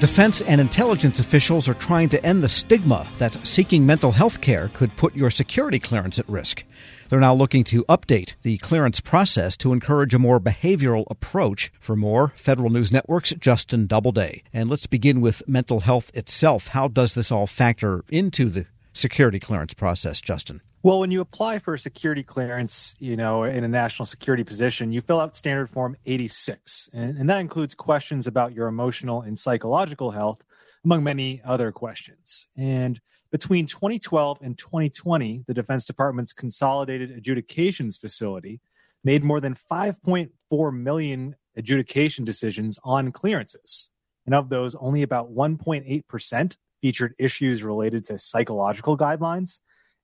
Defense and intelligence officials are trying to end the stigma that seeking mental health care could put your security clearance at risk. They're now looking to update the clearance process to encourage a more behavioral approach. For more, Federal News Network's Justin Doubleday. And let's begin with mental health itself. How does this all factor into the security clearance process, Justin? Well, when you apply for a security clearance, you know, in a national security position, you fill out standard form 86. And, and, that includes questions about your emotional and psychological health, among many other questions. And between 2012 and 2020, the Defense Department's Consolidated Adjudications Facility made more than 5.4 million adjudication decisions on clearances. And of those, only about 1.8% featured issues related to psychological guidelines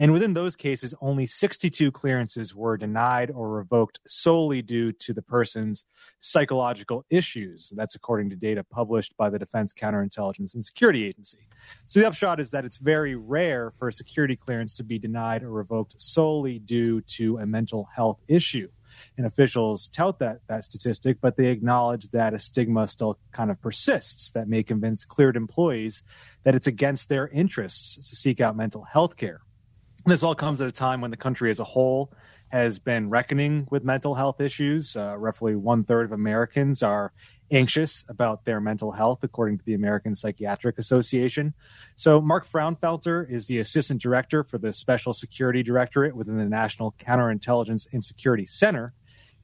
and within those cases, only 62 clearances were denied or revoked solely due to the person's psychological issues. That's according to data published by the Defense Counterintelligence and Security Agency. So the upshot is that it's very rare for a security clearance to be denied or revoked solely due to a mental health issue. And officials tout that, that statistic, but they acknowledge that a stigma still kind of persists that may convince cleared employees that it's against their interests to seek out mental health care. This all comes at a time when the country as a whole has been reckoning with mental health issues. Uh, roughly one third of Americans are anxious about their mental health, according to the American Psychiatric Association. So, Mark Frownfelter is the assistant director for the Special Security Directorate within the National Counterintelligence and Security Center.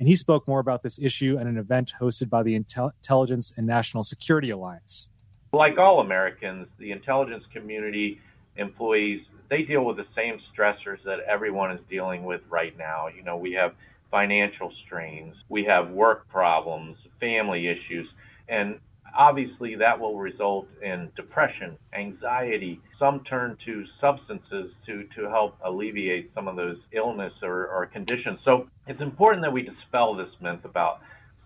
And he spoke more about this issue at an event hosted by the Intel- Intelligence and National Security Alliance. Like all Americans, the intelligence community employees they deal with the same stressors that everyone is dealing with right now. You know, we have financial strains, we have work problems, family issues, and obviously that will result in depression, anxiety. Some turn to substances to, to help alleviate some of those illness or, or conditions. So it's important that we dispel this myth about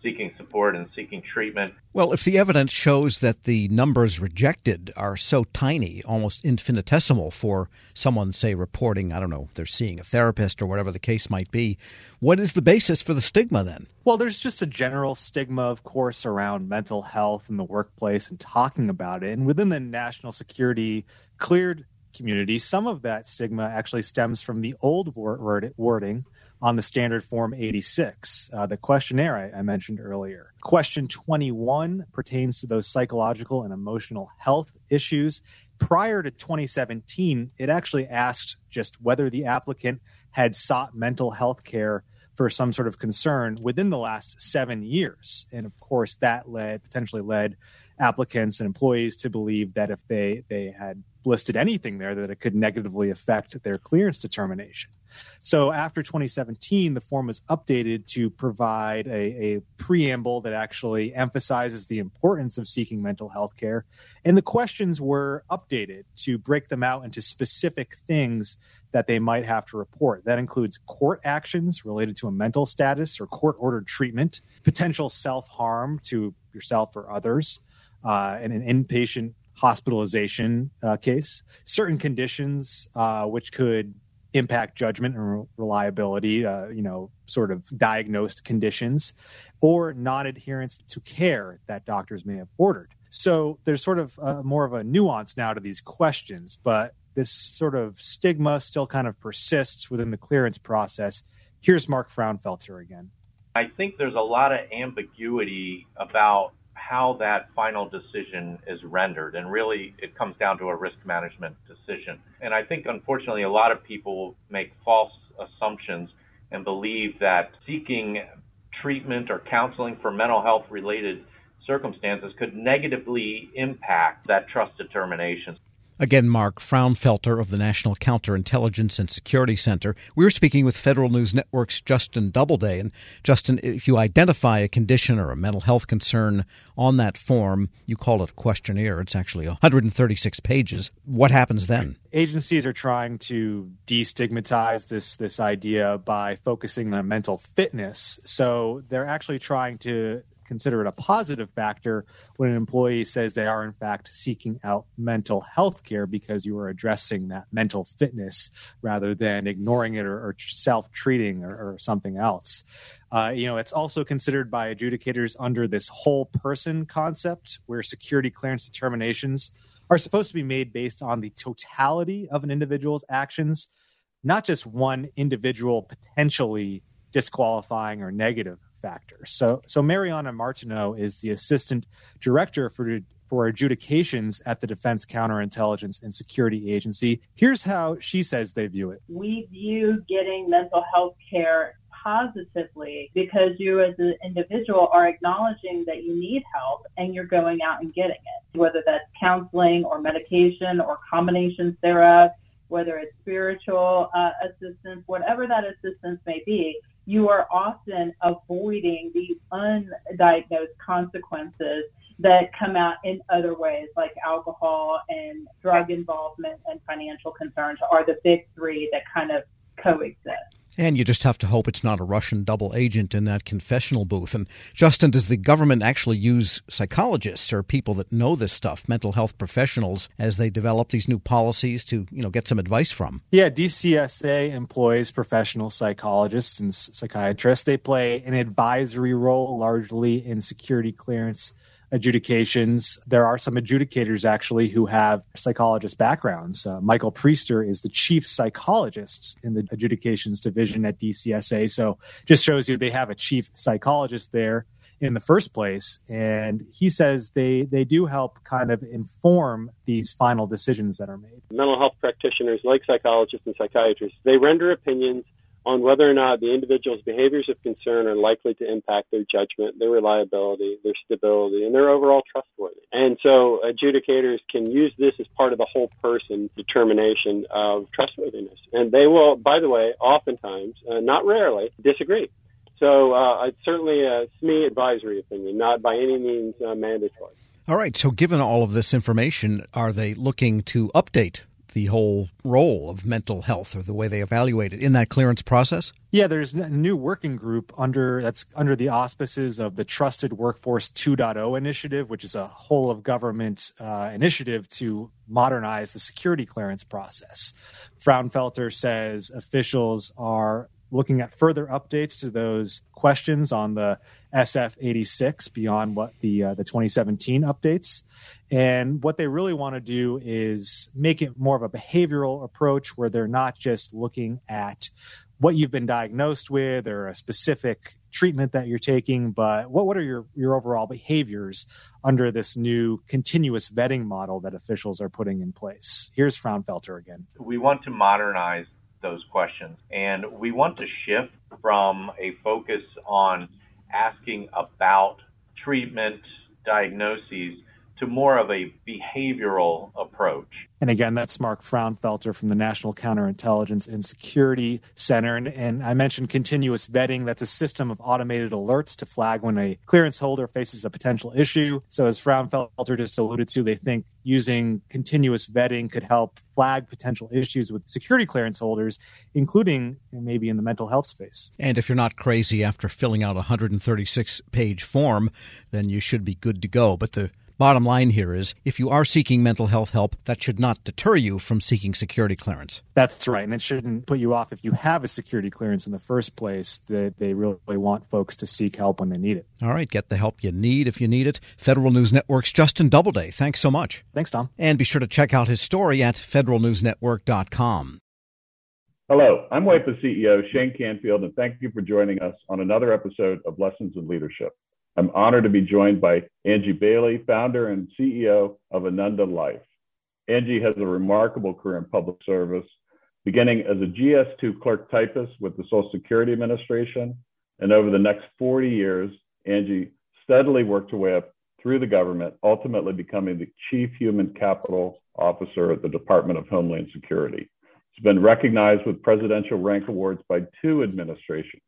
seeking support and seeking treatment. Well, if the evidence shows that the numbers rejected are so tiny, almost infinitesimal for someone, say, reporting, I don't know, they're seeing a therapist or whatever the case might be, what is the basis for the stigma then? Well, there's just a general stigma, of course, around mental health in the workplace and talking about it. And within the national security cleared community, some of that stigma actually stems from the old wording on the standard form 86, uh, the questionnaire I, I mentioned earlier. Question 21 pertains to those psychological and emotional health issues. Prior to 2017, it actually asked just whether the applicant had sought mental health care for some sort of concern within the last seven years. And of course, that led potentially led applicants and employees to believe that if they they had listed anything there that it could negatively affect their clearance determination. So after 2017, the form was updated to provide a, a, preamble that actually emphasizes the importance of seeking mental health care. And the questions were updated to break them out into specific things that they might have to report. That includes court actions related to a mental status or court ordered treatment, potential self harm to yourself or others, uh, and an inpatient hospitalization uh, case, certain conditions uh, which could impact judgment and reliability, uh, you know, sort of diagnosed conditions, or non adherence to care that doctors may have ordered. So there's sort of uh, more of a nuance now to these questions, but this sort of stigma still kind of persists within the clearance process. Here's Mark Frownfelter again. I think there's a lot of ambiguity about how that final decision is rendered. And really, it comes down to a risk management decision. And I think, unfortunately, a lot of people make false assumptions and believe that seeking treatment or counseling for mental health related circumstances could negatively impact that trust determination. Again, Mark Frownfelter of the National Counterintelligence and Security Center. We are speaking with Federal News Network's Justin Doubleday. And Justin, if you identify a condition or a mental health concern on that form, you call it a questionnaire. It's actually 136 pages. What happens then? Agencies are trying to destigmatize this this idea by focusing on mental fitness. So they're actually trying to consider it a positive factor when an employee says they are, in fact, seeking out mental health care because you are addressing that mental fitness rather than ignoring it or, or self treating or, or, something else. Uh, you know, it's also considered by adjudicators under this whole person concept where security clearance determinations are supposed to be made based on the totality of an individual's actions, not just one individual potentially disqualifying or negative factor. So, so Mariana Martineau is the assistant director for for adjudications at the Defense Counterintelligence and Security Agency. Here's how she says they view it. We view getting mental health care positively because you as an individual are acknowledging that you need help and you're going out and getting it, whether that's counseling or medication or combinations thereof, whether it's spiritual uh, assistance, whatever that assistance may be, you are often avoiding these undiagnosed consequences that come out in other ways, like alcohol and drug involvement and financial concerns are the big three that kind of coexist. And you just have to hope it's not a Russian double agent in that confessional booth. And Justin, does the government actually use psychologists or people that know this stuff, mental health professionals, as they develop these new policies to, you know, get some advice from? Yeah, DCSA employs professional psychologists and psychiatrists. They play an advisory role largely in security clearance adjudications. There are some adjudicators actually who have psychologist backgrounds. Uh, Michael Priester is the chief psychologist in the adjudications division at DCSA. So just shows you they have a chief psychologist there in the first place. And he says they, they do help kind of inform these final decisions that are made. Mental health practitioners, like psychologists and psychiatrists, they render opinions on whether or not the individual's behaviors of concern are likely to impact their judgment, their reliability, their stability, and their overall trustworthiness. And so adjudicators can use this as part of the whole person determination of trustworthiness. And they will, by the way, oftentimes, uh, not rarely, disagree. So uh, it's certainly a SME advisory opinion, not by any means uh, mandatory. All right. So, given all of this information, are they looking to update the whole role of mental health or the way they evaluate it in that clearance process? Yeah, there's a new working group under that's under the auspices of the Trusted Workforce 2.0 initiative, which is a whole of government uh, initiative to modernize the security clearance process. Frownfelter says officials are looking at further updates to those questions on the SF 86 beyond what the uh, the 2017 updates. And what they really want to do is make it more of a behavioral approach where they're not just looking at what you've been diagnosed with or a specific treatment that you're taking, but what, what are your, your overall behaviors under this new continuous vetting model that officials are putting in place? Here's Frownfelter again. We want to modernize those questions and we want to shift from a focus on asking about treatment diagnoses to more of a behavioral approach. And again, that's Mark Frownfelter from the National Counterintelligence and Security Center. And, and, I mentioned continuous vetting. That's a system of automated alerts to flag when a clearance holder faces a potential issue. So, as Frownfelter just alluded to, they think using continuous vetting could help flag potential issues with security clearance holders, including maybe in the mental health space. And if you're not crazy after filling out a 136 page form, then you should be good to go. But the Bottom line here is if you are seeking mental health help, that should not deter you from seeking security clearance. That's right. And it shouldn't put you off if you have a security clearance in the first place, that they really want folks to seek help when they need it. All right. Get the help you need if you need it. Federal News Network's Justin Doubleday. Thanks so much. Thanks, Tom. And be sure to check out his story at federalnewsnetwork.com. Hello, I'm WIPA CEO Shane Canfield, and thank you for joining us on another episode of Lessons in Leadership. I'm honored to be joined by Angie Bailey, founder and CEO of Ananda Life. Angie has a remarkable career in public service, beginning as a GS2 clerk typist with the Social Security Administration. And over the next 40 years, Angie steadily worked her way up through the government, ultimately becoming the Chief Human Capital Officer at the Department of Homeland Security. She's been recognized with presidential rank awards by two administrations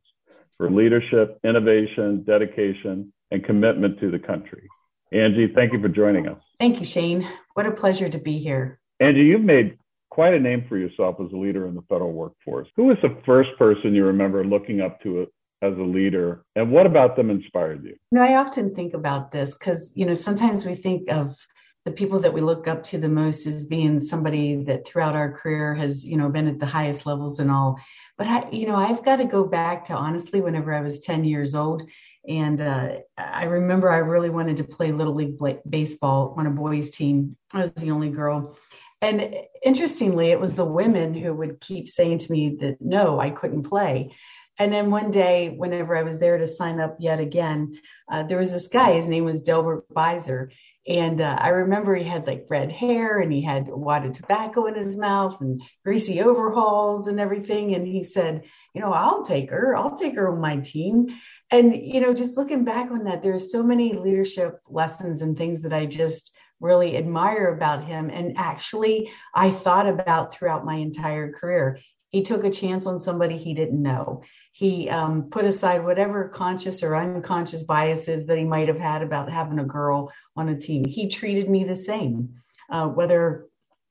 for leadership, innovation, dedication, and commitment to the country. Angie, thank you for joining us. Thank you, Shane. What a pleasure to be here. Angie, you've made quite a name for yourself as a leader in the federal workforce. Who was the first person you remember looking up to as a leader, and what about them inspired you? You know, I often think about this because you know sometimes we think of the people that we look up to the most as being somebody that throughout our career has you know been at the highest levels and all but i you know i've got to go back to honestly whenever i was 10 years old and uh, i remember i really wanted to play little league baseball on a boys team i was the only girl and interestingly it was the women who would keep saying to me that no i couldn't play and then one day whenever i was there to sign up yet again uh, there was this guy his name was delbert beiser and uh, I remember he had like red hair and he had a wad of tobacco in his mouth and greasy overalls and everything. And he said, you know, I'll take her. I'll take her on my team. And, you know, just looking back on that, there's so many leadership lessons and things that I just really admire about him. And actually, I thought about throughout my entire career. He took a chance on somebody he didn't know. He um, put aside whatever conscious or unconscious biases that he might have had about having a girl on a team. He treated me the same. Uh, whether